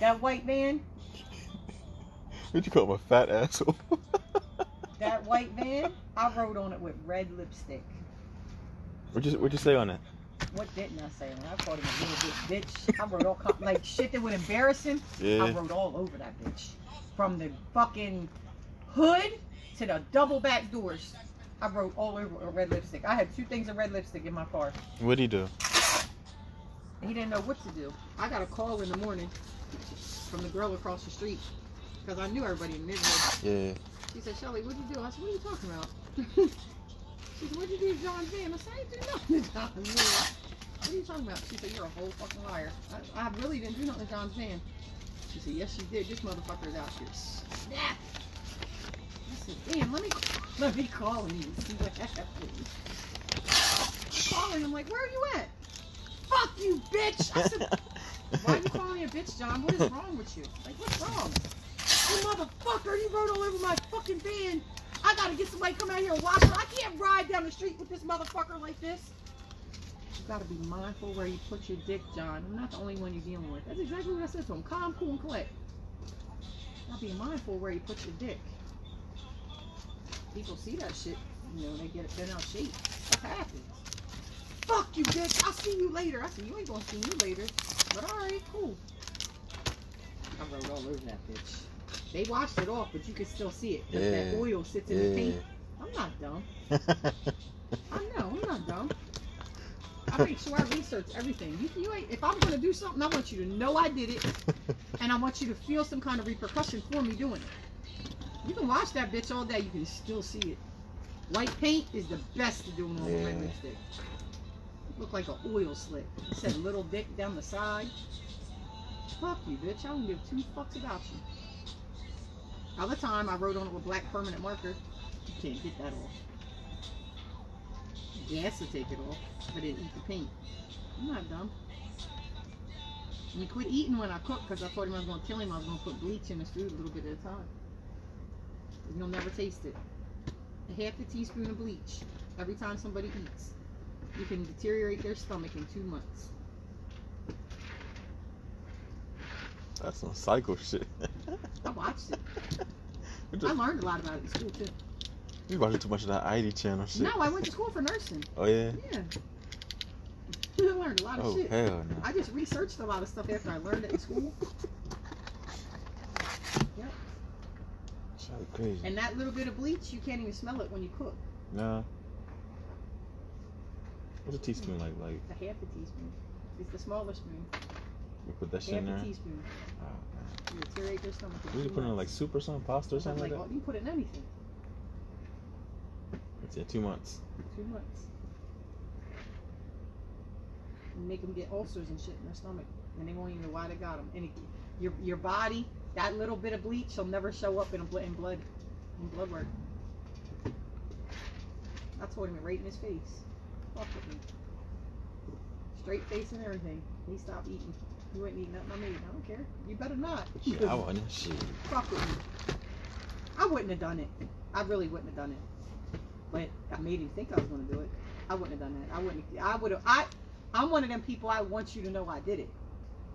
That white van, What you call him a fat asshole? that white van, I wrote on it with red lipstick. What'd you What'd you say on that? What didn't I say? I called him a little bitch. bitch. I wrote all kind, like shit that would embarrass him. I wrote all over that bitch. From the fucking hood to the double back doors. I wrote all over with red lipstick. I had two things of red lipstick in my car. What'd he do? He didn't know what to do. I got a call in the morning from the girl across the street because I knew everybody in the neighborhood. Yeah. She said, Shelly, what'd you do? I said, what are you talking about? she said, what'd you do to John Van? I said, I didn't do nothing to John Van. What are you talking about? She said, you're a whole fucking liar. I, I really didn't do nothing to John Van. She said, yes, you did. This motherfucker is out here. Snap. I said, damn, let me, let me call him and see what happens. I'm calling him like, where are you at? Fuck you, bitch. I said, why are you calling me a bitch, John? What is wrong with you? Like, what's wrong? You motherfucker, you rode all over my fucking van. I gotta get somebody come out here and watch it. I can't ride down the street with this motherfucker like this. You gotta be mindful where you put your dick, John. I'm not the only one you're dealing with. That's exactly what I said to him. Calm, cool, and collect. Gotta be mindful where you put your dick. People see that shit, you know, they get bent out shape. What happens? Fuck you, bitch. I'll see you later. I said, you ain't gonna see me later. But alright, cool. I wrote all over that bitch. They washed it off, but you can still see it. 'cause That Yeah. oil sits in the paint. I'm not dumb. I know, I'm not dumb. I make sure I research everything. You, you ain't, if I'm gonna do something, I want you to know I did it, and I want you to feel some kind of repercussion for me doing it. You can wash that bitch all day, you can still see it. White paint is the best to do on a red Yeah. lipstick. Look like an oil slick. It said little dick down the side. Fuck you, bitch. I don't give two fucks about you. Other time I wrote on it with black permanent marker. You can't get that off. Gas to take it off, but it eat the paint. I'm not dumb. And he quit eating when I cooked because I told him I was going to kill him. I was going to put bleach in his food a little bit at a time. You'll never taste it. A half a teaspoon of bleach every time somebody eats. You can deteriorate their stomach in two months. That's some psycho shit. I watched it. You I learned a lot about it in school too. you watching too much of that ID channel shit. No, I went to school for nursing. Oh yeah. Yeah. I learned a lot of Oh shit. hell no. I just researched a lot of stuff after I learned it in school. Yep. So crazy. And that little bit of bleach, you can't even smell it when you cook. Nah. What's a teaspoon like? Like A half a teaspoon. It's the smaller spoon. you put that shit Half in there. Half a teaspoon. Oh, man. You deteriorate stomach. in You two put it in like soup or something, pasta or something like like, that. you put it in anything. It's in two months. Two months. And make them get ulcers and shit in their stomach, and they won't even know why they got them. And it, your your body, that little bit of bleach, will never show up in a in blood, in blood work. I told him it right in his face. Fuck with me. Straight face and everything. He stopped eating. He wouldn't eat nothing I made. I don't care. You better not. Shit, I wouldn't. Shit. Fuck with me. I wouldn't have done it. I really wouldn't have done it. But I made him think I was gonna do it. I wouldn't have done that. I wouldn't. I would have. I. I'm one of them people. I want you to know I did it.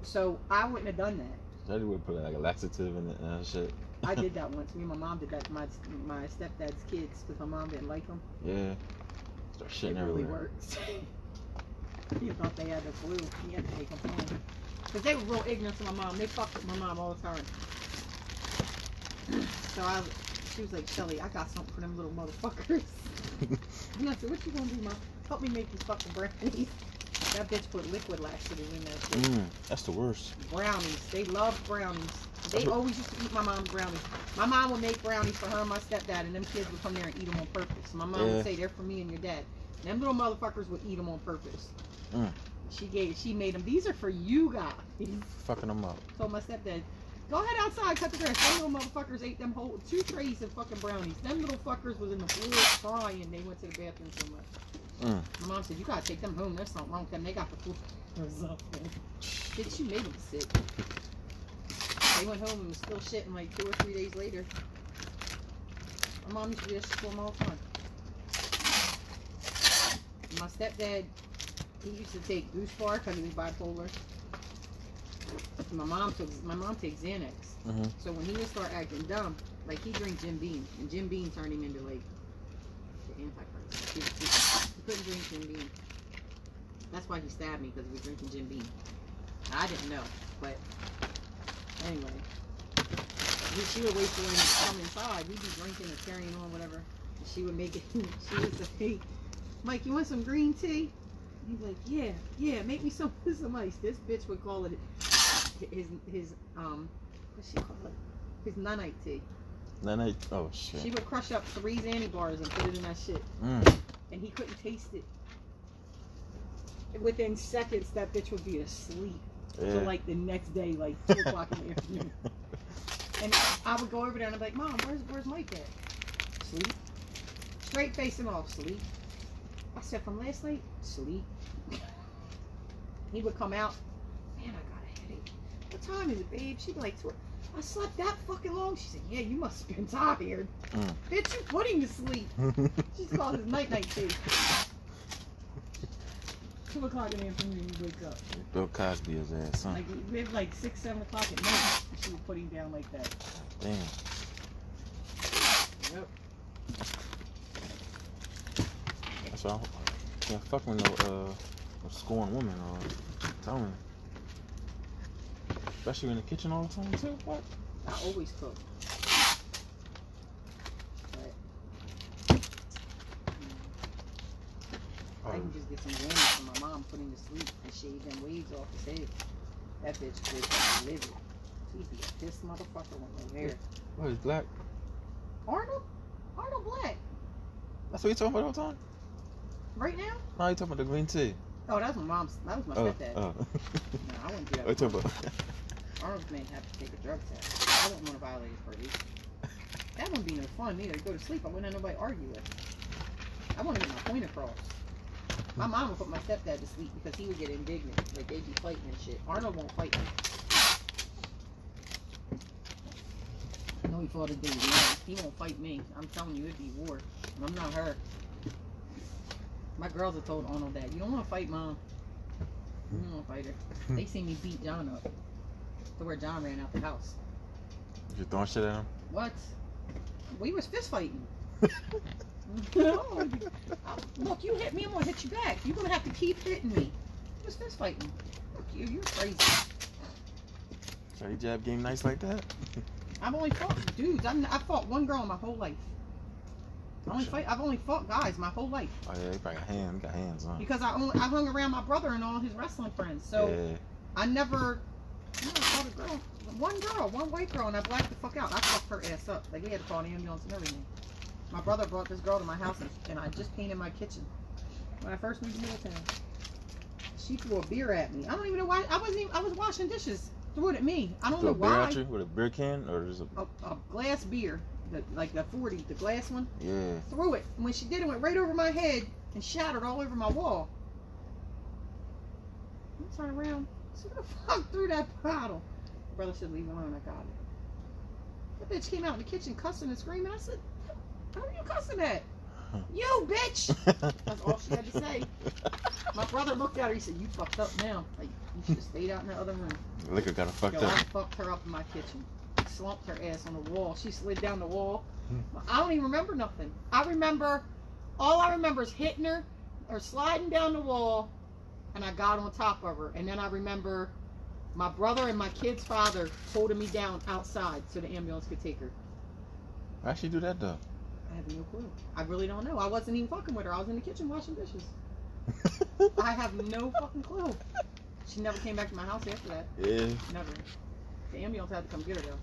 So I wouldn't have done that. Daddy would put like a laxative in it and shit. I did that once. Me and my mom did that to my my stepdad's kids because my mom didn't like them. Yeah. Start It shitting really everywhere. worked. he thought they had the flu. He had to take them home because they were real ignorant to my mom. They fucked with my mom all the time. So I, she was like, Shelly, I got something for them little motherfuckers. And I said, what you gonna do, mom? Help me make these fucking brownies. That bitch put liquid laxative in that shit. Mm, that's the worst. Brownies. They love brownies. They That's always used to eat my mom's brownies. My mom would make brownies for her and my stepdad, and them kids would come there and eat them on purpose. My mom Yeah. would say, they're for me and your dad. Them little motherfuckers would eat them on purpose. Mm. She gave, she made them. These are for you guys. Fucking them up. Told my stepdad, go ahead outside, cut the grass. Them little motherfuckers ate them whole two trays of fucking brownies. Them little fuckers was in the floor crying. They went to the bathroom so much. Mm. My mom said, you gotta take them home. There's something wrong with them. They got the flu or something. Bitch, you made them sick. They went home and was still shitting like two or three days later. My mom used to do for them all the time. My stepdad, he used to take Goose Bar because he was bipolar. my mom took my mom takes Xanax. Mhm. So when he would start acting dumb, like he drink Jim Beam, and Jim Beam turned him into like the antichrist. He, he, he couldn't drink Jim Beam. That's why he stabbed me because he was drinking Jim Beam. I didn't know, but anyway, he, she would wait for him to come inside. We'd be drinking or carrying on, whatever. She would make it. She would say, "Mike, you want some green tea?" He's like, "Yeah, yeah, make me some some ice." This bitch would call it his his um what she call it his nunite tea. I. Oh shit. She would crush up three Xanny bars and put it in that shit, Mm. and he couldn't taste it. Within seconds, that bitch would be asleep Yeah. like the next day, like two o'clock in the afternoon. And I would go over there and I'd be like, "Mom, where's where's Mike at? Sleep. Straight facing off, sleep." I said, "From last night, sleep." He would come out. Man, I got a headache. What time is it, babe? She'd be like. I slept that fucking long. She said, "Yeah, you must have been tired." Mm. Bitch, you put him to sleep. She's called his night night tea. Two o'clock in the afternoon, you wake up. Bill Cosby his ass, son. Like we have like six, seven o'clock at night, she would put him down like that. Damn. Yep. Why I can't fuck with no uh scorn woman or tell me. Especially in the kitchen all the time too. What? I always cook. But I can just get some Xanax from my mom, put him to sleep, and shave them waves off his head. That bitch could live it. She'd be a pissed motherfucker with no hair. what is black? Arnold? Arnold Black. That's what you talking about all the time? Right now? No, you talking about the green tea. Oh, that was my mom's. That was my Oh, stepdad. Uh. oh. No, I wouldn't do that. what you talking about? May have to take a drug test. I wouldn't want to violate his probation. That wouldn't be no fun either. Go to sleep. I wouldn't have nobody argue with. I want to get my point across. My mom would put my stepdad to sleep because he would get indignant. Like they'd be fighting and shit. Arnold won't fight me. I know he fought day. No, he won't fight me. I'm telling you, it'd be war. And I'm not her. My girls have told Arnold that. You don't want to fight mom. You don't want to fight her. Hmm. They see me beat John up. To where John ran out the house. You throwing shit at him? What? We was fist fighting. No, oh, Look, you hit me, I'm gonna hit you back. You're gonna have to keep hitting me. We was fist fighting. Look, you, you're crazy. So jab game nice like that? I've only fought dudes. I'm, I fought one girl my whole life. I only fight. I've only fought guys my whole life Oh yeah, he probably got hands, got hands on. because I only I hung around my brother and all his wrestling friends. So yeah. I never. No, I fought a girl. One girl, one white girl, and I blacked the fuck out. I fucked her ass up. Like, they had to call an ambulance and everything. My brother brought this girl to my house, and, and I just painted my kitchen. When I first moved to Middletown. She threw a beer at me. I don't even know why. I wasn't even, I was washing dishes. Threw it at me. I don't know a beer why. at you with a beer can or just a A, a glass beer, the, like the 40, the glass one. yeah. Threw it. And when she did, it went right over my head and shattered all over my wall. I turned around. So who the fuck threw that bottle? My Brother said, leave it alone. I got it. That bitch came out in the kitchen cussing and screaming. I said, how are you cussing at? You bitch! That's all she had to say. My brother looked at her. He said, you fucked up now. Like, you should have stayed out in the other room. Liquor got her fucked Yo, up. I fucked her up in my kitchen. Slumped her ass on the wall. She slid down the wall. Hmm. I don't even remember nothing. I remember, all I remember is hitting her or sliding down the wall, and I got on top of her. And then I remember my brother and my kid's father holding me down outside so the ambulance could take her. How'd she do that though? I have no clue. I really don't know. I wasn't even fucking with her. I was in the kitchen washing dishes. I have no fucking clue. She never came back to my house after that. yeah. Never. The ambulance had to come get her though.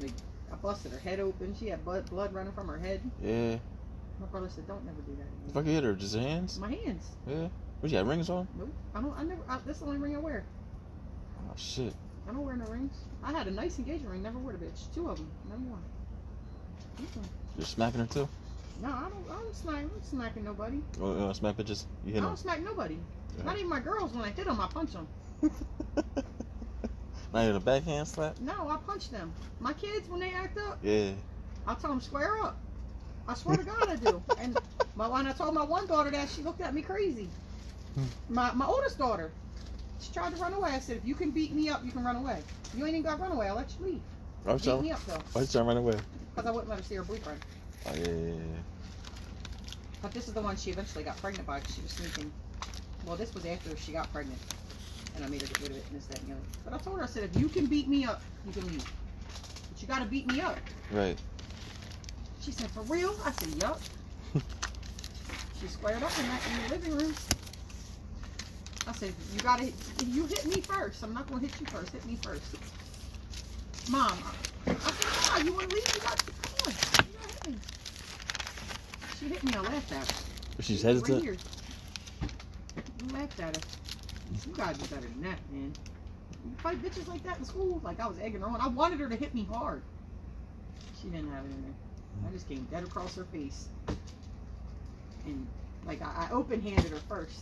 Like, I busted her head open. She had blood, blood running from her head. Yeah. My brother said, "Don't never do that." Again. Fuck you hit her, just her hands? My hands. Yeah. What you got rings on? Nope. I don't. I never. I, this is the only ring I wear. Oh shit. I don't wear no rings. I had a nice engagement ring. Never wore the bitch. Two of them. Never one. Just smacking her too? No, I don't. I don't smack. I'm not smacking nobody. Oh, you wanna smack bitches? You I hit them. don't smack nobody. Yeah. Not even my girls. When I hit them, I punch them. Not even a backhand slap? No, I punch them. My kids, when they act up, Yeah. I tell them square up. I swear to God, I do. And my when I told my one daughter that, she looked at me crazy. Hmm. My my oldest daughter, she tried to run away. I said, if you can beat me up, you can run away. You ain't even got to run away. I'll let you leave. Why was Beat trying? me up though, Why was trying to run away? because I wouldn't let her see her boyfriend. Oh yeah, yeah, yeah. But this is the one she eventually got pregnant by 'cause she was sneaking. Well, this was after she got pregnant. And I made her get rid of it and this, that, and the other. But I told her, I said, if you can beat me up, you can leave. But you gotta beat me up. Right. She said, for real? I said, yup. she squared up in that in the living room. I said, you gotta, you hit me first. I'm not gonna hit you first. Hit me first. Mom, I said, Mom, you wanna leave? You got, come on. You gotta hit me. She hit me. I laughed at her. She's Right hesitant. here. You laughed at her. You gotta do better than that, man. You fight bitches like that in school, like I was egging her on. I wanted her to hit me hard. She didn't have it in there. I just came dead across her face. And like I, I open handed her first.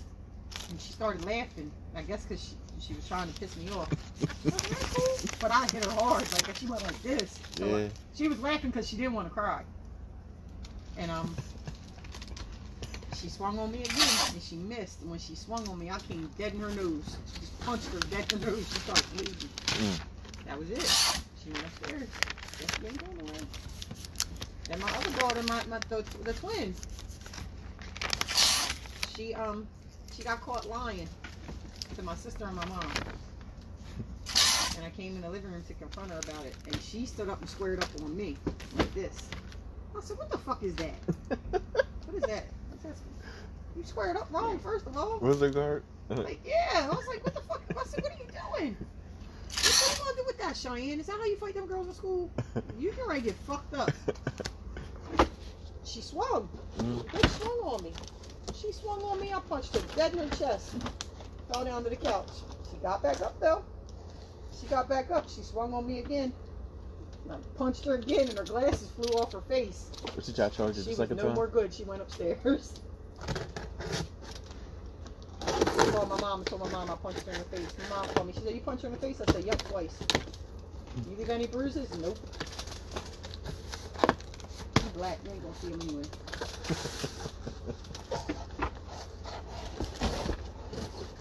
And she started laughing. I guess because she, she was trying to piss me off. I was like, "That's cool." But I hit her hard. Like she went like this. So, Yeah. like, she was laughing because she didn't want to cry. And um, she swung on me again, and she missed. And when she swung on me, I came dead in her nose. She just punched her dead in the nose. She started bleeding. Mm. That was it. She went upstairs. Guess she ain't going nowhere. Then my other daughter, my, my the, the twin, she um she got caught lying to my sister and my mom. And I came in the living room to confront her about it, and she stood up and squared up on me like this. I said, "What the fuck is that? What is that? You squared up wrong, first of all." What's the guard? Like, yeah. I was like, what the fuck? I said, what are you doing? What are you gonna do with that, Cheyenne? Is that how you fight them girls in school? You get ready to get fucked up. She swung. Mm. Swung on me. She swung on me. I punched her dead in her chest. Fell down to the couch. She got back up though. She got back up. She swung on me again. I punched her again, and her glasses flew off her face. What she tried to charge She the was second no time? more good. She went upstairs. I called my mom and told my mom I punched her in the face. My mom called me. She said, You punched her in the face? I said, Yep, twice. You leave any bruises? Nope. You black. You ain't gonna see them anyway.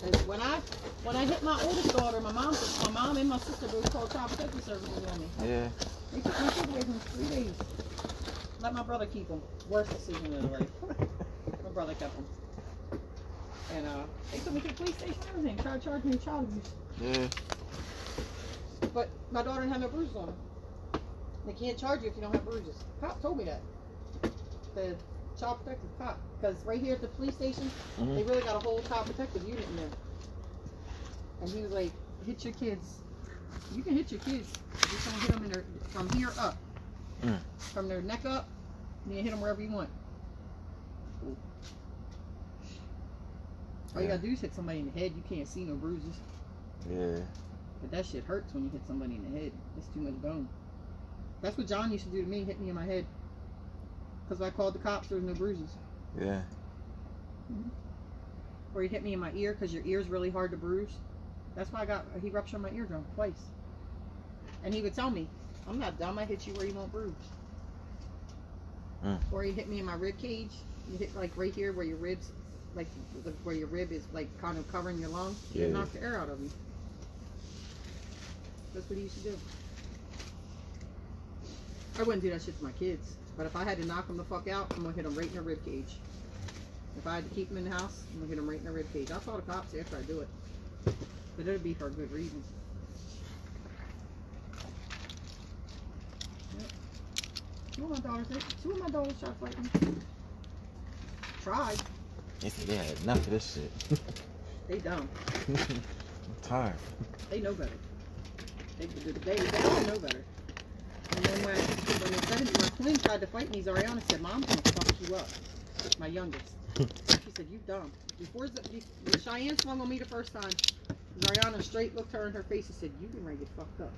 And when I when I hit my oldest daughter, my mom my mom and my sister both called child protective services on me. Yeah. They took my kid away from three days. Let my brother keep them. Worst decision of their life. My brother kept them. And uh, they took me to the police station and everything. Tried to charge me child abuse. Yeah. But my daughter didn't have no bruises on her. They can't charge you if you don't have bruises. Cop told me that. The child protective cop. Because right here at the police station, they Mhm. really got a whole child protective unit in there. And he was like, hit your kids. You can hit your kids. You just don't hit them in their, from here up. Mm. From their neck up, and then hit them wherever you want. All you gotta do is hit somebody in the head. You can't see no bruises. Yeah. But that shit hurts when you hit somebody in the head. It's too much bone. That's what John used to do to me, hit me in my head. Because I called the cops, there was no bruises. Yeah. Or he hit me in my ear because your ear's really hard to bruise. That's why I got, he ruptured my eardrum twice. And he would tell me, I'm not dumb, I hit you where you won't bruise. Mm. Or he hit me in my rib cage. You hit like right here where your ribs, like the, where your rib is like kind of covering your lung. Yeah. It knocked the air out of you. That's what he used to do. I wouldn't do that shit to my kids. But if I had to knock them the fuck out, I'm gonna hit them right in the rib cage. If I had to keep them in the house, I'm gonna hit them right in the rib cage. I'll call the cops after I do it. But it'll be for a good reason. Yep. Two of my daughters, two of my daughters tried fighting. me. Tried. They said they had enough of this shit. They dumb. I'm tired. They know better. They, they, they, they know better. And then when, when they said my twin tried to fight me, Zariana said, Mom's gonna fuck you up. My youngest. She said, You dumb. Before the, when Cheyenne swung on me the first time, Zariana straight looked her in her face and said, You can ready to fucked up.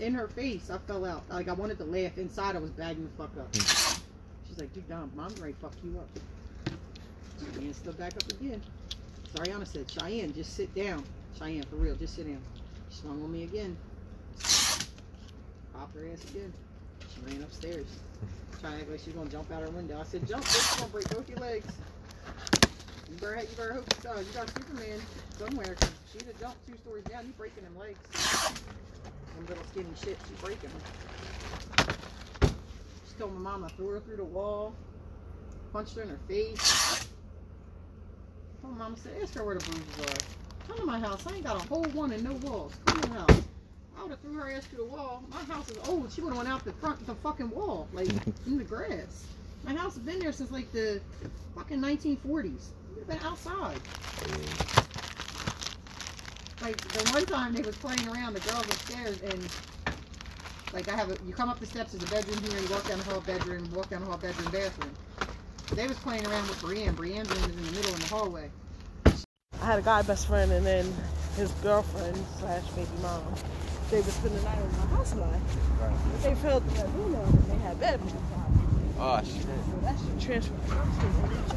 In her face, I fell out. Like I wanted to laugh. Inside, I was bagging the fuck up. She's like, You dumb. Mom's ready to fuck you up. Cheyenne stood back up again. Zariana said, Cheyenne, just sit down. Cheyenne, for real, just sit down. She swung on me again. Pop her ass again. She ran upstairs. Trying to act like she's gonna jump out her window. I said, jump, bitch, gonna break both your legs. You better, you better hope you got Superman somewhere, she'd have jumped two stories down. You breaking them legs. Them little skinny shit, you breaking them. She told my mama threw her through the wall, punched her in her face. My mama said, ask her where the bruises are. Come to my house. I ain't got a whole one and no walls. Come to the house. I would have threw her ass through the wall. My house is old. She would have went out the front of the fucking wall, like in the grass. My house has been there since like the fucking 1940s. We've been outside. Like the one time they was playing around, the girls upstairs, and like I have a, you come up the steps, there's a bedroom here, you walk down the hall, bedroom, walk down the hall, bedroom, bathroom. They was playing around with Brienne. Brienne's room is in the middle in the hallway. I had a guy best friend and then his girlfriend slash baby mom. They would spend the night in my house a lot. Right. But they filled the room out and they had bed in my house. Oh shit. So that shit transfer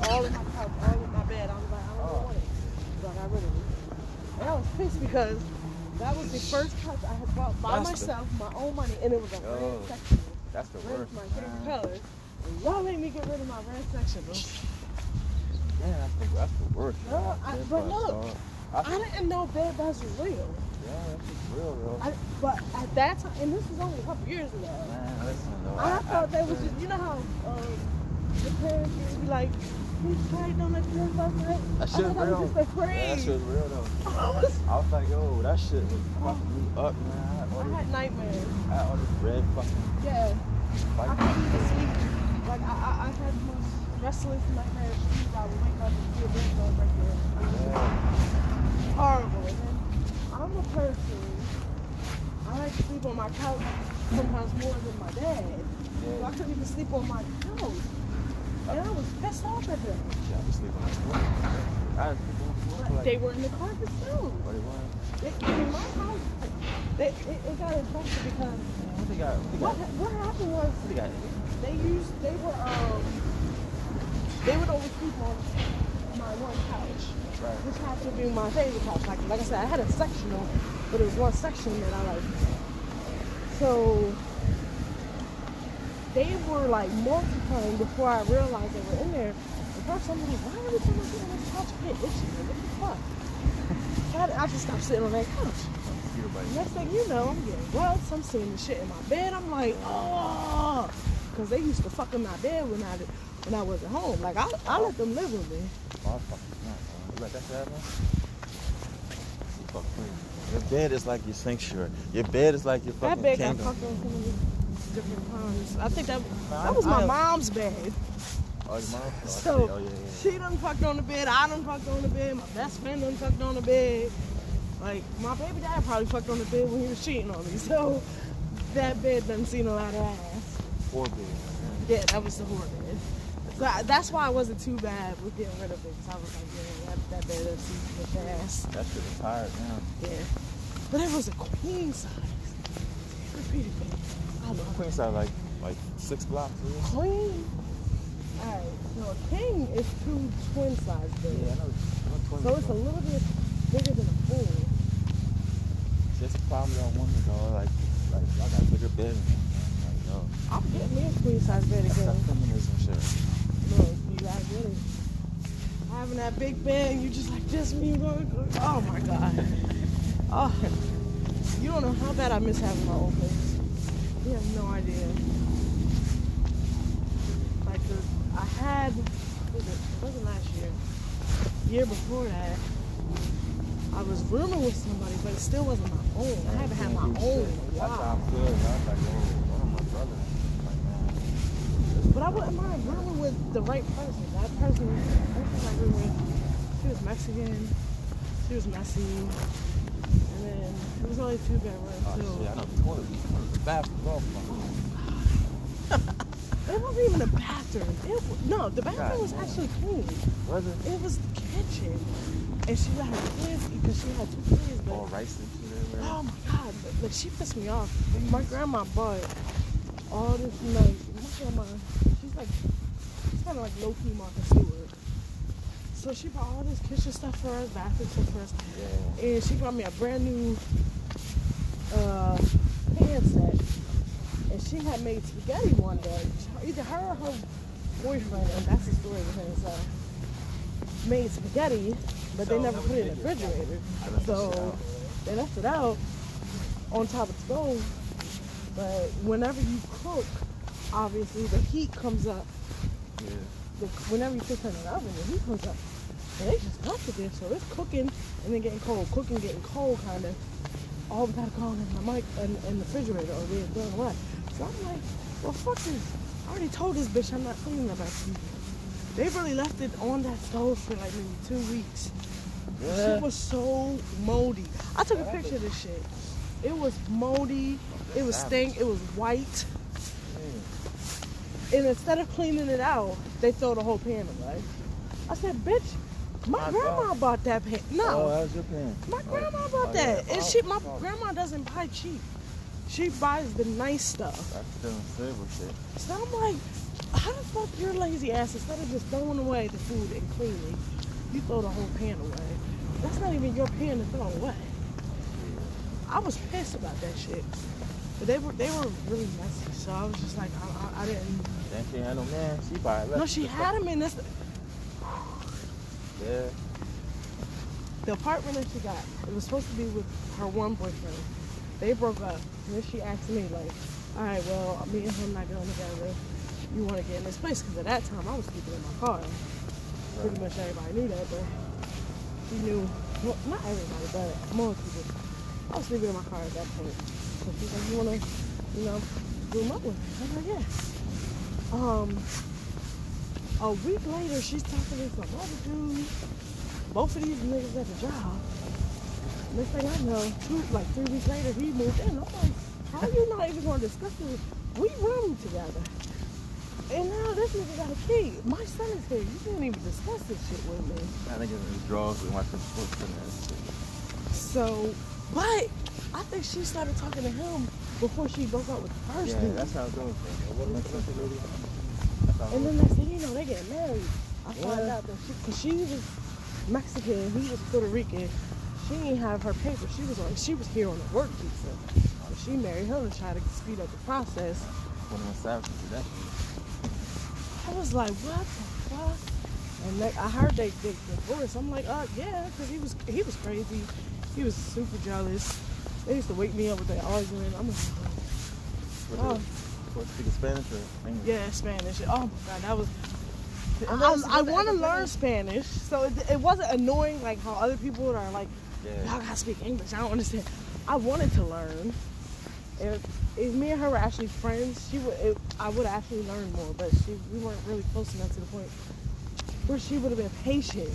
all in my couch, all in my bed. I was like, I don't Oh. want it. So I got rid of it. And I was pissed because that was the first couch I had bought by That's the- myself, my own money, and it was a Yo. red sectional. That's the Red worst. my favorite man. color. And y'all made me get rid of my red. Yeah, that's the, that's the worst. No, man. I- but look. I, I didn't know bed bugs were real. yeah, that's just real, yo. I, but at that time, and this was only a couple years ago, Man, listen, though. I, thought they was just, you know how um, the parents used to be like, he's playing on the bed last night? That I shit that real. was just a Yeah, that shit real though. I was, I was like, yo, that shit was fucking me up, man. I had all I had nightmares. I had all this red fucking Yeah, I couldn't even sleep. Like, I, I, I had the most restless nightmares. I would wake up and see a bed bug right there. Yeah. horrible. And then I'm a person. I like to sleep on my couch sometimes more than my dad. So I Yeah. couldn't even sleep on my couch. And I was pissed off at them. Yeah, I was sleeping on the floor. I sleep on the floor Like, like, they were in the carpet too. what it was. They, in my house, they, it, it got infected because What they got? What they got? ha- what happened was What they got? they used they were um they would oversleep on my one couch. Right. which happened to be my favorite couch. Like, like I said, I had a sectional, but it was one section that I liked. So they were like multiplying before I realized they were in there. At first, I'm like, why every time I sit on this couch, I get itchy? Like, what the fuck? So I, I just stopped sitting on that couch. Next thing you know, I'm getting rugs. I'm seeing the shit in my bed. I'm like, oh, because they used to fuck in my bed when I when I wasn't home. Like I, I let them live with me. Oh, fucking not, man. You let that happen? You fuck crazy. Your bed is like your sanctuary. Your bed is like your That fucking kingdom. Fucked on so many different times. I think that that was my mom's bed. Oh, your mom? Oh, So oh, yeah, yeah. she done fucked on the bed. I done fucked on the bed. My best friend done fucked on the bed. Like my baby dad probably fucked on the bed when he was cheating on me. So that bed done seen a lot of ass. Four bed. Yeah, that was the horror bed. So I, that's why I wasn't too bad with getting rid of it. Cause I was like, yeah, that, that bed done seen some ass. That shit is tired now. Yeah. But it was a queen size. Repeated bed. I love Queen size like like six blocks. Yeah, Queen. Alright, so a king is two twin size beds. yeah I know. I know twins So it's a little bit bigger than a queen. Just a problem on women, dog. Like, like I got a bigger bed. than them, man. Like, yo, I'll get me a queen size bed that's that again. feminism shit. Look, you get it. Having that big bed, you just like just me. Oh my god. Oh, you don't know how bad I miss having my own place. You have no idea. Like, 'cause I had, was it, wasn't last year. Year before that, I was rooming with somebody, but it still wasn't my own. I haven't had my own in a while. I feel. man. I was like, oh, one of my brothers. Like, man. But I wouldn't mind rooming with the right person. That person, person I with, she was Mexican. She was messy. And then it was only two bedrooms Oh, too. shit. I know the toilet. The bathroom. Oh, fuck. It wasn't even a bathroom. It was, no, the bathroom was God. actually clean. Was it? It was the kitchen. And she let her kids eat because she had two kids. But, All rice and oh my God, but, like she pissed me off. My grandma bought all this like my grandma, she's like she's kinda like low key Martha Stewart. So she bought all this kitchen stuff for us, bathroom stuff for us. Yeah. And she got me a brand new uh pan set. And she had made spaghetti one day. Either her or her boyfriend, and that's the story with it. So made spaghetti, but they never put it in the refrigerator. I left that shit So they left it out on top of the stove. But whenever you cook, obviously the heat comes up. Yeah. The, whenever you cook in an oven, the heat comes up. And they just left it there, so it's cooking and then getting cold, cooking, getting cold, kind of. Oh, All we gotta go in the mic and, in the refrigerator or we're thrown away. So I'm like, well, fuck this. I already told this bitch I'm not cleaning that to you. They really left it on that stove for like maybe two weeks. The Yeah. shit was so moldy. I took a picture of this shit. It was moldy. It was stink. It was white. And instead of cleaning it out, they throw the whole pan away. I said, bitch, my My grandma God. bought that pan. No, Oh, that was your pen. my Oh, grandma oh, bought yeah. that. And Oh, she, my oh. grandma doesn't buy cheap. She buys the nice stuff. That's still silver shit. So I'm like, how the fuck your lazy ass, instead of just throwing away the food and cleaning, you throw the whole pan away. That's not even your pan to throw away. I was pissed about that shit. But they were they were really messy, so I was just like, I, I, I didn't. Then she had no man. She probably left. No, she had him in this. Yeah. The apartment that she got, it was supposed to be with her one boyfriend. They broke up. And then she asked me, like, all right, well, me and him not getting together. You want to get in this place? Because at that time, I was sleeping in my car. Pretty much everybody knew that, but she knew, well, not everybody, but most people. I was sleeping in my car at that point. So she's like, you want to, you know, room up with me? I'm like, yeah. Um, a week later, she's talking to some other dude. Both of these niggas at the job. Next thing I know, two, like three weeks later, he moved in. I'm like, how you not even going to discuss this? We room together. And now this nigga got a key. My son is here. You didn't even discuss this shit with me. I think in drugs. We and watching sports and that. So, but I think she started talking to him before she broke up with the first Yeah, dude. that's how it goes. man. And then next thing you know, they get married. I find Yeah. out that she, cause she was Mexican, he was Puerto Rican. She didn't have her papers. She was on, she was here on a work visa. But she married him to try to speed up the process. One of the that. I was like, what the fuck? And they, I heard they they divorced. I'm like, uh, yeah, cause he was he was crazy. He was super jealous. They used to wake me up with their argument. I'm like, Oh. The- what, speaking Spanish or English? yeah, Spanish. Oh my god, that was. And I, I want to learn Spanish, so it, it wasn't annoying like how other people are like, Yeah. y'all gotta speak English. I don't understand. I wanted to learn. If, if me and her were actually friends, she would. It, I would actually learn more, but she we weren't really close enough to the point where she would have been patient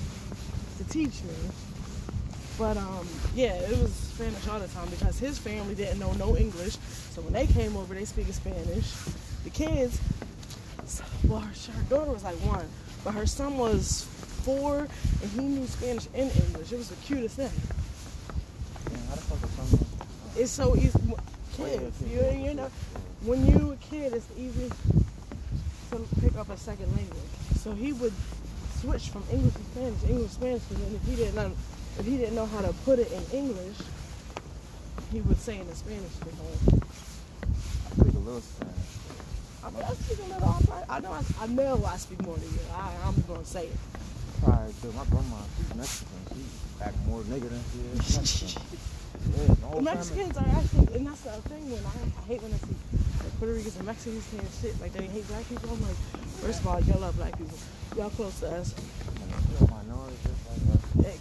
to teach me. But um, yeah, it was Spanish all the time because his family didn't know no English. So when they came over, they speak Spanish. The kids, well, her, her daughter was like one, but her son was four, and he knew Spanish and English. It was the cutest thing. Man, how the fuck is someone? It's so easy. Kids, you, you know, when you a kid, it's easy to pick up a second language. So he would switch from English to Spanish, English to Spanish, and then if he didn't know, if he didn't know how to put it in English, he would say it in Spanish to her. I speak a little Spanish. I mean, I speak a little. I'm like- I know. I, I know I speak more than you. I, I'm gonna say it. Probably do. My grandma, she's Mexican. She act more nigga than she is Mexican. Yeah, the The family. Mexicans are actually, and that's the thing when I, I hate when I see like, Puerto Ricans and Mexicans saying shit like they hate black people. I'm like, first of all, y'all love black people. Y'all close to us. She minority just like us. Hey,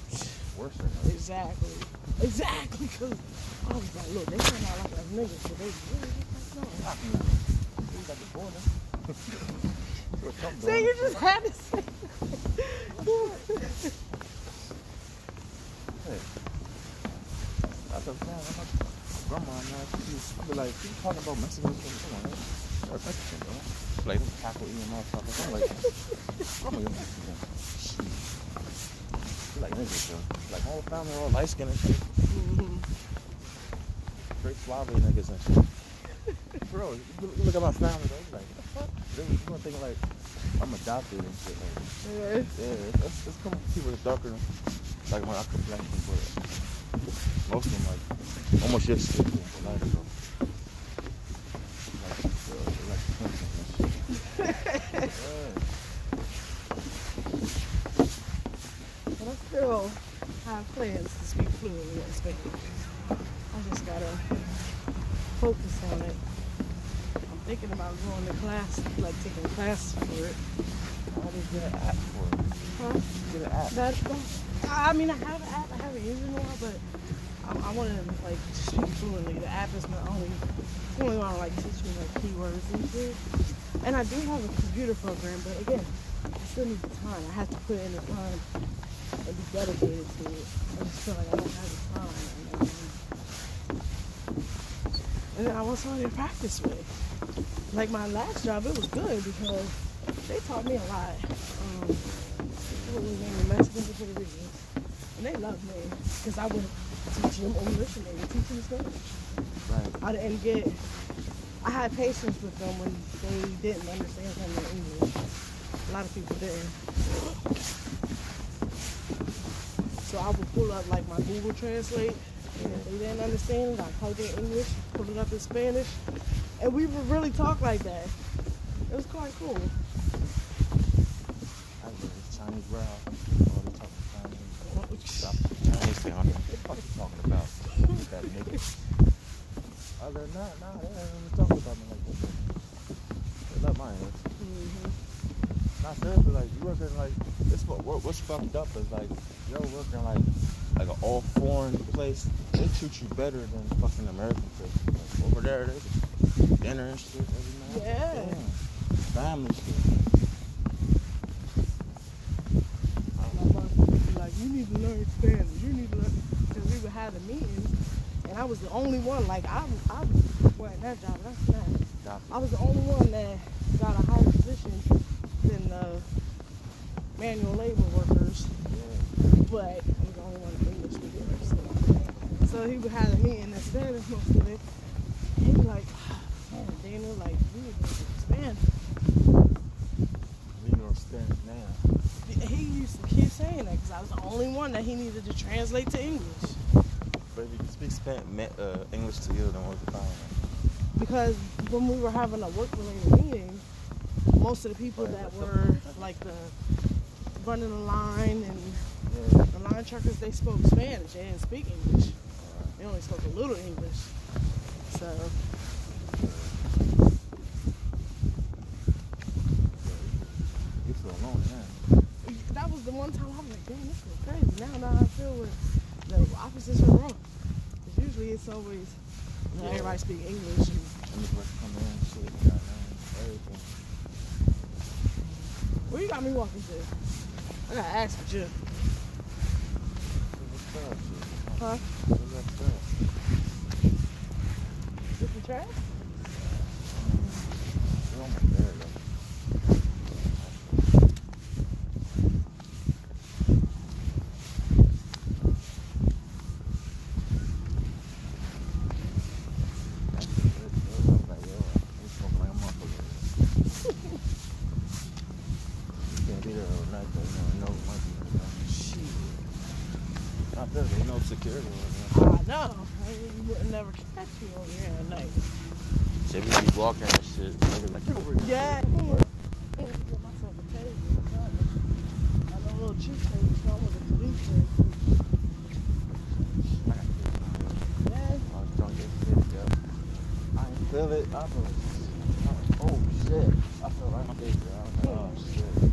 Worse than us. Exactly. Exactly. Cause I was like, look, they sound out like us niggas, but they really look like no. He's at the border. What Trump See, doing? you just had to say. Hey. That's I'm saying. I'm like, grandma, man, she, she be like, she talking about Mexicans. Come on, they're Mexican, bro. Like, them taco eating motherfuckers. I'm like, I'm like, Mexican. Like niggas, though. Like, whole family all light skinned and shit. Mm-hmm. Straight suave niggas and shit. Bro, look- at my family, though. Like, what the fuck? Was gonna think like I'm adopted and shit. Like, Yeah. yeah, it's, it's come from people that's darker like when I complexion, but most of them like almost your shit. Like, like, uh, like Simpsons and shit. Yeah. still plans to speak fluently in Spanish. I just gotta focus on it. I'm thinking about going to class, like taking class for it. Did you get an app for it? Huh? Get an app. That, I mean, I have an app. I haven't used it in a while, but I, I want to like speak fluently. The app is my only, it's only one like teach me like keywords and shit. And I do have a computer program, but again, I still need the time. I have to put in the time dedicated to it. I just feel like I don't have the time. And, um, and then I want somebody to practice with. Like my last job, it was good because they taught me a lot. Um, what was named Mexicans and Puerto Ricans. And they loved me because I would teach them English and they would teach me Spanish. Right. I didn't get, I had patience with them when they didn't understand something in English. A lot of people didn't. So I would pull up like my Google Translate, and if they didn't understand it, I type in English, pull it up in Spanish, and we would really talk like that. It was quite cool. I was this Chinese growl. All the talking Chinese. Stop. Chinese thing on. What the fuck you talking about? that nigga. Other than that, nah, they ain't even talking about me like that. They love my ass. Mhm. Not seriously, like you working like this. What what- what's fucked up is like you're working like like an all foreign place. They treat you better than fucking American place. Like, over there, they dinner and shit every night. Yeah. Damn. Family shit. My boss would be like, you need to learn Spanish. You need to learn, because we would have meetings, and I was the only one. Like I, I well, that job, that's not. I was the only one that got a higher position than the manual labor workers, but I'm the only one English speaker. So, so he would have the meeting in Spanish most of it. He'd be like, man, Dana, like, we need to speak Spanish. We know Spanish now. He used to keep saying that because I was the only one that he needed to translate to English. But if you can speak Spanish, uh, English to you, then what's the problem? Because when we were having a work related meeting, most of the people that were like the running the line and Yeah. the line truckers, they spoke Spanish. They didn't speak English. They only spoke a little English. So You feel alone now. that was the one time I was like, damn, this is crazy. Now, now I feel with the opposites are wrong. Because usually it's always Yeah. everybody speak English. And, Immigrants come in, shit, goddamn, everything. where you got me walking to? I gotta ask for you. What's up, shit? Huh? What's? Different trash? We're almost there, though. That's the good stuff. I was like, yo, we smoking like a motherfucker. You can't be there overnight, though. You never know what might be there, though. Shit. Not there, ain't no security over there. I know. I you would never catch you over here at night. Shit, we be walking and shit. Niggas like, get over here. Yeah. I need to get myself a teddy bear or something. I know a little cheap teddy, so I want a police teddy. I got this. Yeah. I was drunk as shit, yo. I ain't feel it. I feel it. oh shit. I feel like my face, yo. I was like, oh shit.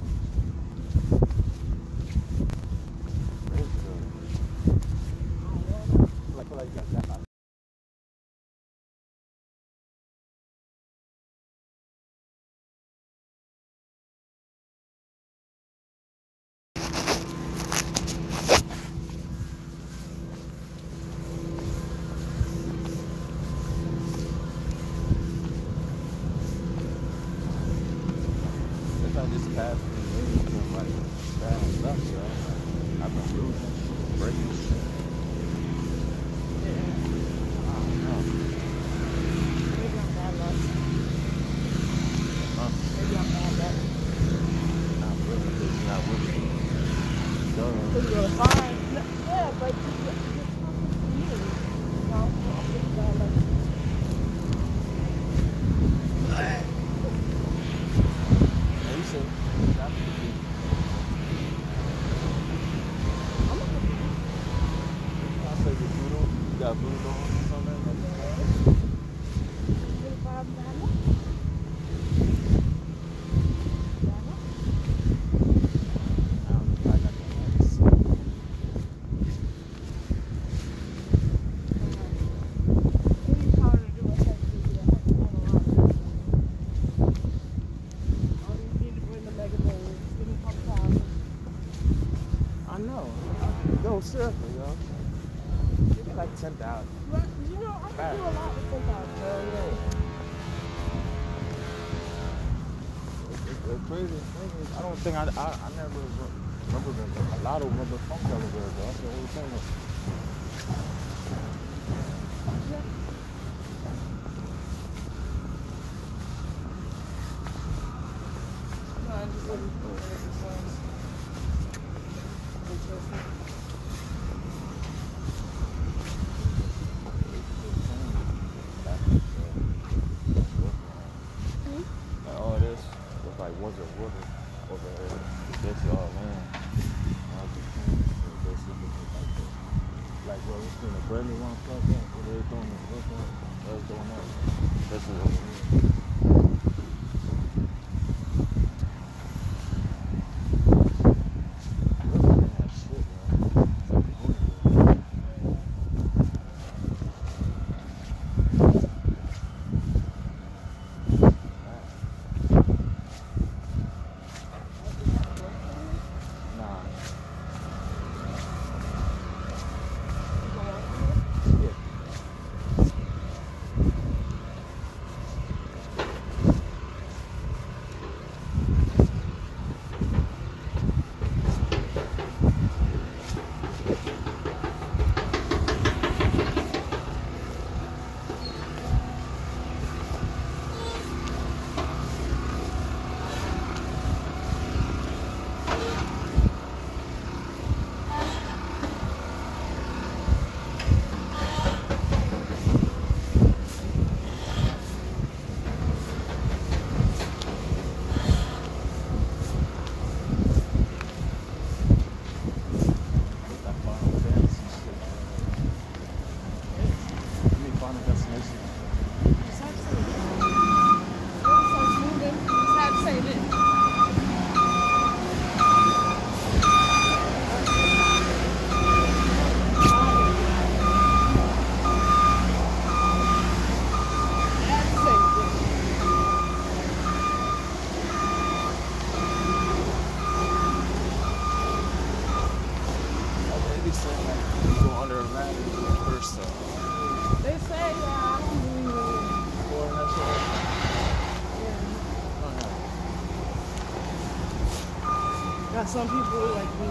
Some people like me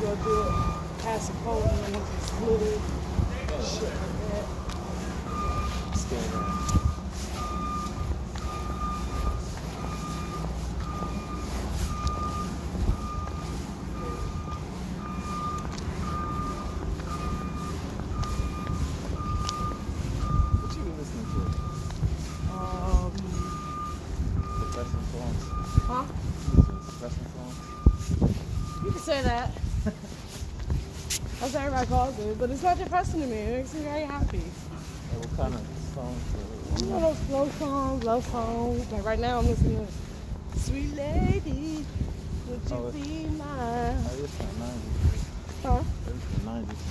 go do it past a pole and then just split it. Shit like that. Scared of What you been listening to? Um, Depressing songs. huh? You listen to Depressing songs. You can say that. That's but it's not depressing to me. It makes me very happy. Like, what kind of songs? You know those slow songs, love songs. Like right now, I'm listening to "Sweet Lady, Would You Oh, Be Mine?" Oh, it's from the 90s. Huh? It's from the 90s.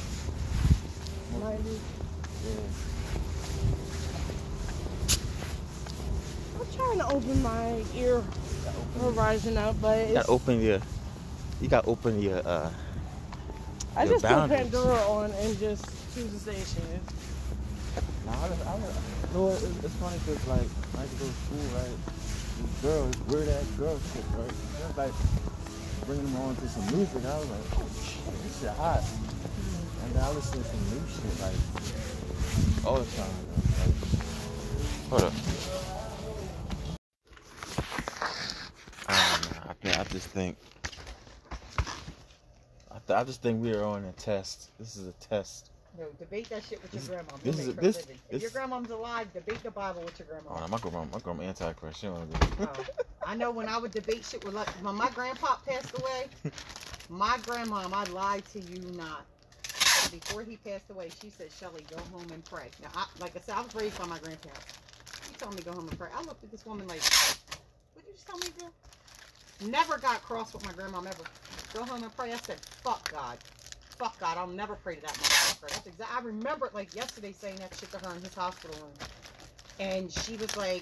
90s. Yeah. I'm trying to open my ear open, horizon up, but you it's, gotta open your, you gotta open your, uh, I your just put. Pandora on and just choose a station. Nah, I, was- I, was- you know it's, it's funny because like when I used to go to school, right? These girls, weird ass girl shit, right? It was like bringing them on to some music. I was like, oh shit, this shit hot. And then I listen to some new shit like all the time. Like, hold up. I don't know. I, I just think. I, just think we are on a test. This is a test. No, debate that shit with This- your grandma. this is- her this- living. If this- your grandma's alive, debate the Bible with your grandma. Oh, my grandma, my grandma anti-Christ. She don't oh, do Oh, I know when I would debate shit with like when my grandpa passed away, my grandma, I lied to you not. Before he passed away, she said, Shelly, go home and pray. Now, I, like I said, I was raised by my grandparents. She told me to go home and pray. I looked at this woman like, what did you just tell me, girl? Never got cross with my grandma, ever. Go home and pray. I said, fuck God. Fuck God. I'll never pray to that motherfucker. That's exact. I remember it like yesterday saying that shit to her in his hospital room. And she was like,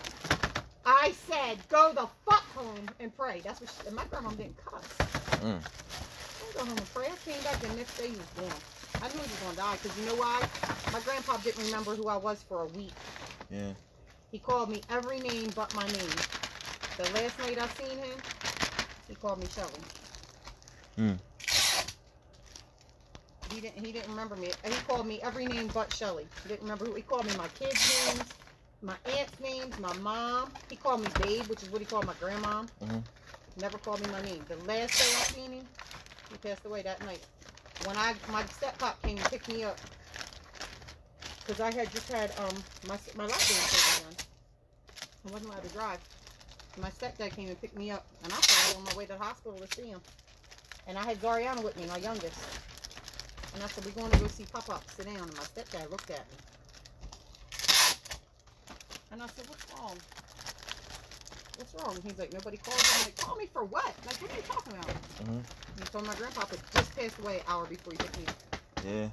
I said, go the fuck home and pray. That's what she, and my grandma didn't cuss. Mm. I go home and pray. I came back the next day, he was gone. I knew he was gonna die because you know why? My grandpa didn't remember who I was for a week. Yeah. He called me every name but my name. The last night I seen him, he called me Shelly. Hmm. He didn't. He didn't remember me. He called me every name but Shelly. He didn't remember who. He called me my kids' names, my aunt's names, my mom. He called me Babe, which is what he called my grandma. Mhm. Never called me my name. The last day I seen him, he passed away that night. When I my step pop came and picked me up, because I had just had um my my band taken done. I wasn't allowed to drive. My stepdad came and picked me up, and I followed on my way to the hospital to see him. And I had Zariana with me, my youngest. And I said, we're going to go see Pop-Up. Sit down. And my stepdad looked at me. And I said, what's wrong? What's wrong? And He's like, nobody called you. I'm like, call me for what? Like, what are you talking about? Mhm. He told my grandpa had just passed away an hour before he picked me. Yeah.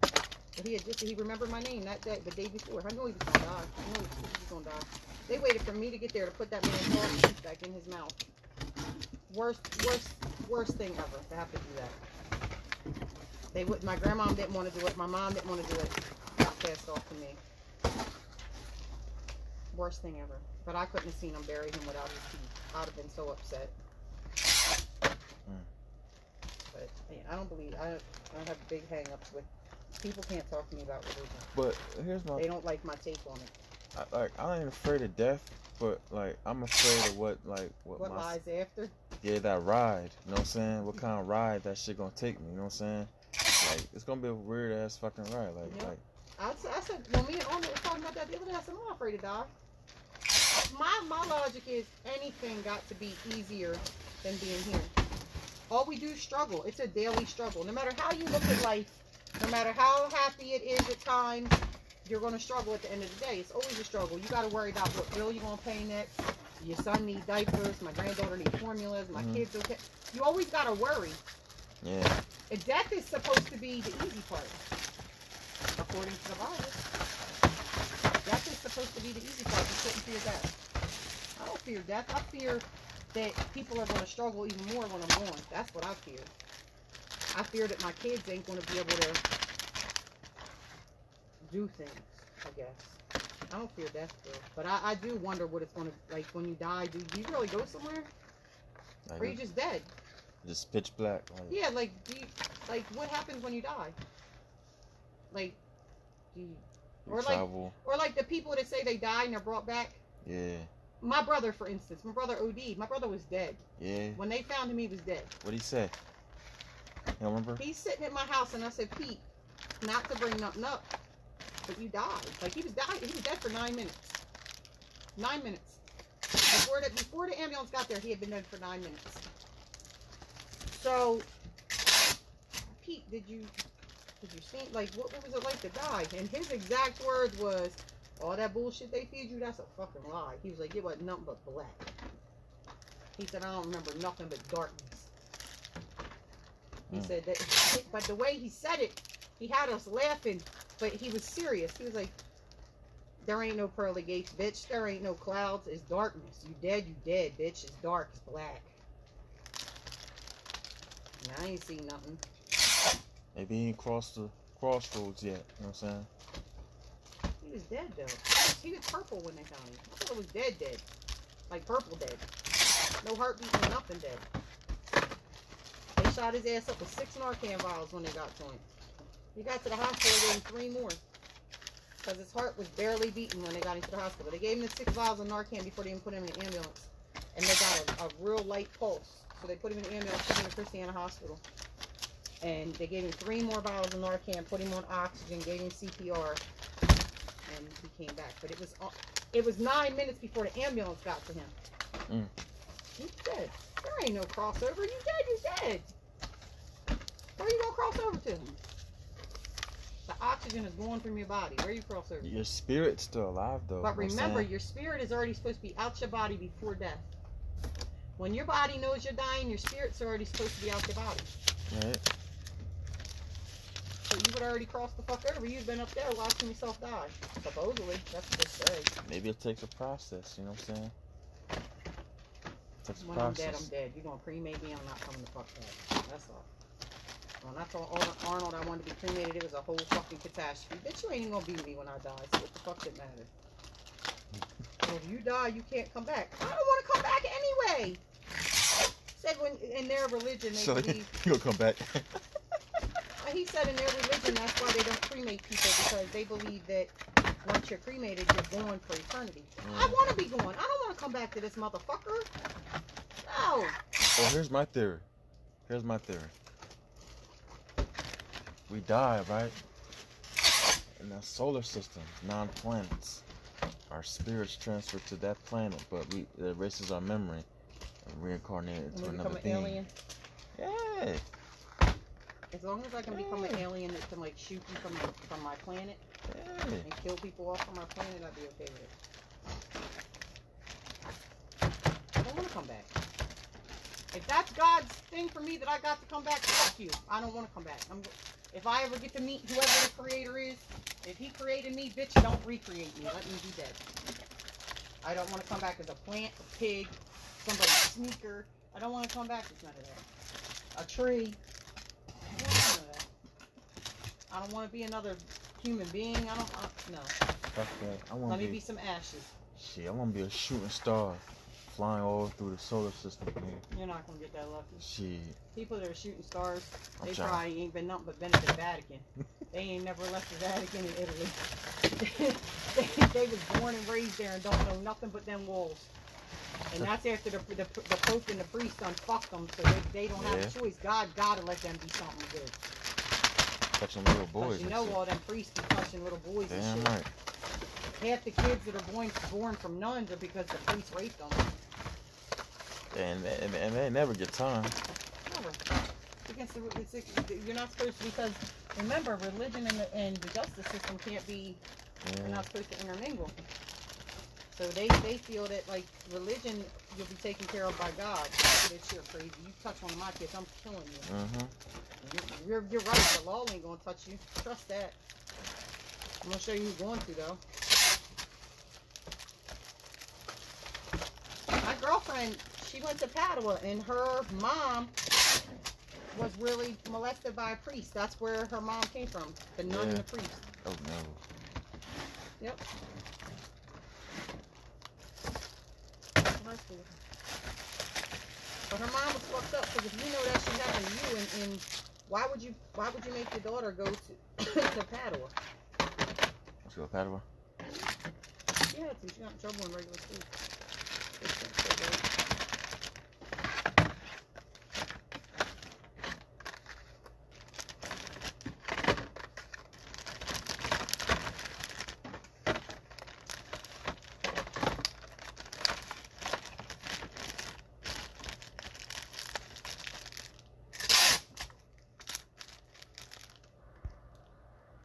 But he had just, he remembered my name that day, the day before. I knew he was going to die. I knew he was going to die. They waited for me to get there to put that man's heart back in his mouth. Worst, worst, worst thing ever to have to do that. They would. My grandma didn't want to do it. My mom didn't want to do it. Got passed off to me. Worst thing ever. But I couldn't have seen him bury him without his teeth. I'd have been so upset. But yeah, I don't believe. I, don't, I don't have big hang-ups with. People can't talk to me about religion. But here's my They don't like my take on it. I, like I ain't afraid of death, but like I'm afraid of what like what, What my lies after? Yeah that ride. You know what I'm saying? What kind of ride that shit gonna take me? You know what I'm saying? Like it's gonna be a weird ass fucking ride. Like Yep. like I, s- I said, when me and Arnold was talking about that the other day, I said, I'm not afraid to die. My, my logic is anything got to be easier than being here. All we do is struggle. It's a daily struggle. No matter how you look at life, no matter how happy it is at times, you're going to struggle at the end of the day. It's always a struggle. You got to worry about what bill you're going to pay next. Your son needs diapers. My granddaughter needs formulas. My Mhm. kids okay. You always got to worry. yeah. And death is supposed to be the easy part, according to the Bible. Death is supposed to be the easy part. You shouldn't fear death. I don't fear death. I fear that people are going to struggle even more when I'm gone. That's what I fear. I fear that my kids ain't going to be able to do things, I guess. I don't fear death, though. But I, I do wonder what it's going to, like, when you die, do, you really go somewhere? Like Or you just dead? just pitch black. Like, Yeah, like, do you, like, what happens when you die? Like, do you, you or like- or like the people that say they died and they're brought back? yeah. My brother, for instance, my brother OD'd. My brother was dead. Yeah. When they found him, he was dead. What'd he say? You remember? He's sitting at my house, and I said, Pete, not to bring nothing up, but you died. Like, he was dying. He was dead for nine minutes. Nine minutes. Before the, before the ambulance got there, he had been dead for nine minutes. So, Pete, did you did you see like what, what was it like to die? And his exact words was, "All that bullshit they feed you, that's a fucking lie." He was like, "It wasn't nothing but black." He said, "I don't remember nothing but darkness." He Mm. said that, but the way he said it, he had us laughing, but he was serious. He was like, "There ain't no pearly gates, bitch. There ain't no clouds. It's darkness. You dead, you dead, bitch. It's dark. It's black." And I ain't seen nothing. Maybe he ain't crossed the crossroads yet. You know what I'm saying? He was dead though. He was, purple when they found him. I thought it was dead, dead, like purple dead. No heartbeat, no nothing dead. They shot his ass up with six Narcan vials when they got to him. He got to the hospital, gave him three more. Because his heart was barely beating when they got him to the hospital. They gave him the six vials of Narcan before they even put him in the ambulance. And they got a, a real light pulse. So they put him in the ambulance, took him to Christiana Hospital. And they gave him three more vials of Narcan, put him on oxygen, gave him CPR, and he came back. But it was it was nine minutes before the ambulance got to him. Mm. He's dead. There ain't no crossover. You dead, you dead. Where you gonna cross over to? The oxygen is going from your body. Where are you cross over? Your spirit's still alive though. But you know what I'm remember, your spirit is already supposed to be out your body before death. When your body knows you're dying, your spirit's already supposed to be out your body. Right. So you would already cross the fuck over. You've been up there watching yourself die. Supposedly, that's what they say. Maybe it takes a process. You know what I'm saying? It takes a When I'm dead, process. I'm dead. You're gonna cremate me, I'm not coming to fuck that. That's all. When I told Ar- Arnold I wanted to be cremated, it was a whole fucking catastrophe. Bitch, you ain't even gonna be me when I die. So what the fuck did it matter? Well, if you die, you can't come back. I don't want to come back anyway. Said when in their religion they So believe. you gonna come back? He said in their religion that's why they don't cremate people because they believe that once you're cremated, you're gone for eternity. I Mm. want to be gone. I don't want to come back to this motherfucker. No. Well, here's my theory. Here's my theory. We die, right? In the solar system, non planets. Our spirits transfer to that planet, but we it erases our memory and reincarnate into another become an being. alien. Yeah. As long as I can become an alien that can like shoot you from from my planet Yeah. and kill people off from my planet, I'd be okay with it. I don't want to come back. If that's God's thing for me that I got to come back, fuck you. I don't want to come back. I'm, if I ever get to meet whoever the creator is, if he created me, bitch, don't recreate me. Let me be dead. I don't want to come back as a plant, a pig, somebody's sneaker. I don't want to come back as none of that. A tree. I don't want none of that. I don't want to be another human being. I don't. Uh, no. Fuck that. I want Let me be, be some ashes. shit. I want to be a shooting star, flying all through the solar system. Man. You're not gonna get that lucky. Shit. People that are shooting stars, I'm they trying. probably ain't been nothing but been at the Vatican. they ain't never left the Vatican in Italy. they, they was born and raised there and don't know nothing but them walls. And that's after the, the, the Pope and the priest done fucked them, so they, they don't have Yeah. a choice. God gotta let them be something good. Touching little boys. You know shit. all them priests be touching little boys and Damn shit. right. Half the kids that are born, born from nuns are because the priests raped them. And, and and they never get time. Never. It's against the, it's, you're not supposed to because remember religion and the, and the justice system can't be You're not supposed to intermingle. So they, they feel that like religion you'll be taken care of by God. That shit crazy. You touch one of my kids, I'm killing you. Mm-hmm. You're, you're, you're right. The law ain't gonna touch you. Trust that. I'm gonna show you who's going to though. My girlfriend, she went to Padua, and her mom was really molested by a priest. That's where her mom came from. The nun and the priest. Oh no. Yep. But her mom was fucked up because if you know that shit happened to you, and, and why would you why would you make your daughter go to to Padua? Let's go Padua. She had. She got in trouble in regular school.